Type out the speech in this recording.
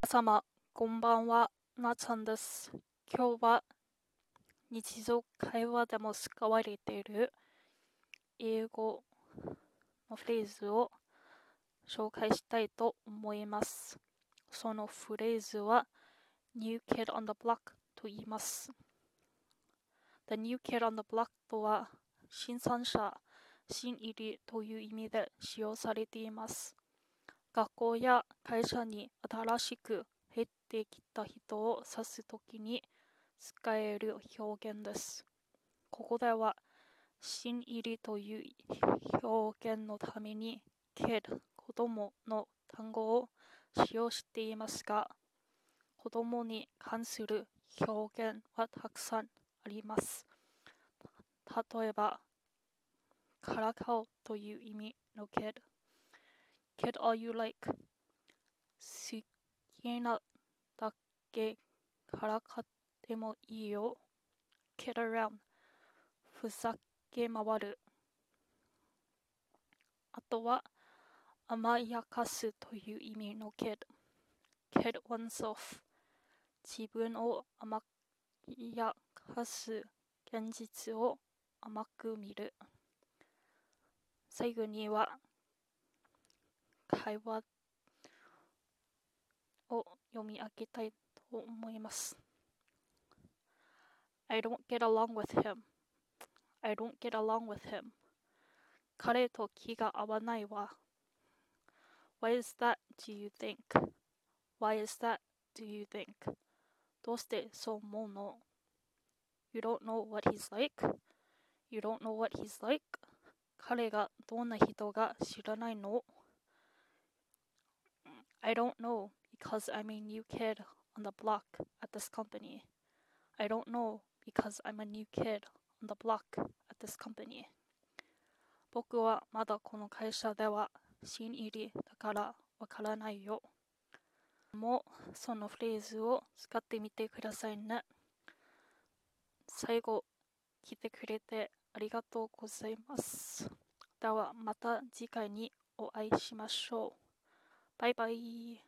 皆様、こんばんは、なちゃんです。今日は日常会話でも使われている英語のフレーズを紹介したいと思います。そのフレーズは New Kid on the Block と言います。The New Kid on the Block とは新参者、新入りという意味で使用されています。学校や会社に新しく入ってきた人を指すときに使える表現です。ここでは新入りという表現のために kid 子供の単語を使用していますが子供に関する表現はたくさんあります。例えばからかうという意味の kid Kid all you like 好きなだけからかってもいいよ Kid around ふざけ回るあとは甘やかすという意味の kid kid oneself 自分を甘やかす現実を甘く見る最後には会話を読み上げたいと思います。I don't get along with him. I don't get along with him. 彼と気が合わないわ。Why is that, do you think? Why is that, do you think? どうしてそう思うの ?You don't know what he's like? You don't know what he's like? 彼がどんな人が知らないの I don't know because I'm a new kid on the block at this company. I don't know because I'm a new kid on the block at this company. 僕はまだこの会社では新入りだからわからないよ。もうそのフレーズを使ってみてくださいね。最後、聞いてくれてありがとうございます。ではまた次回にお会いしましょう。Bye bye.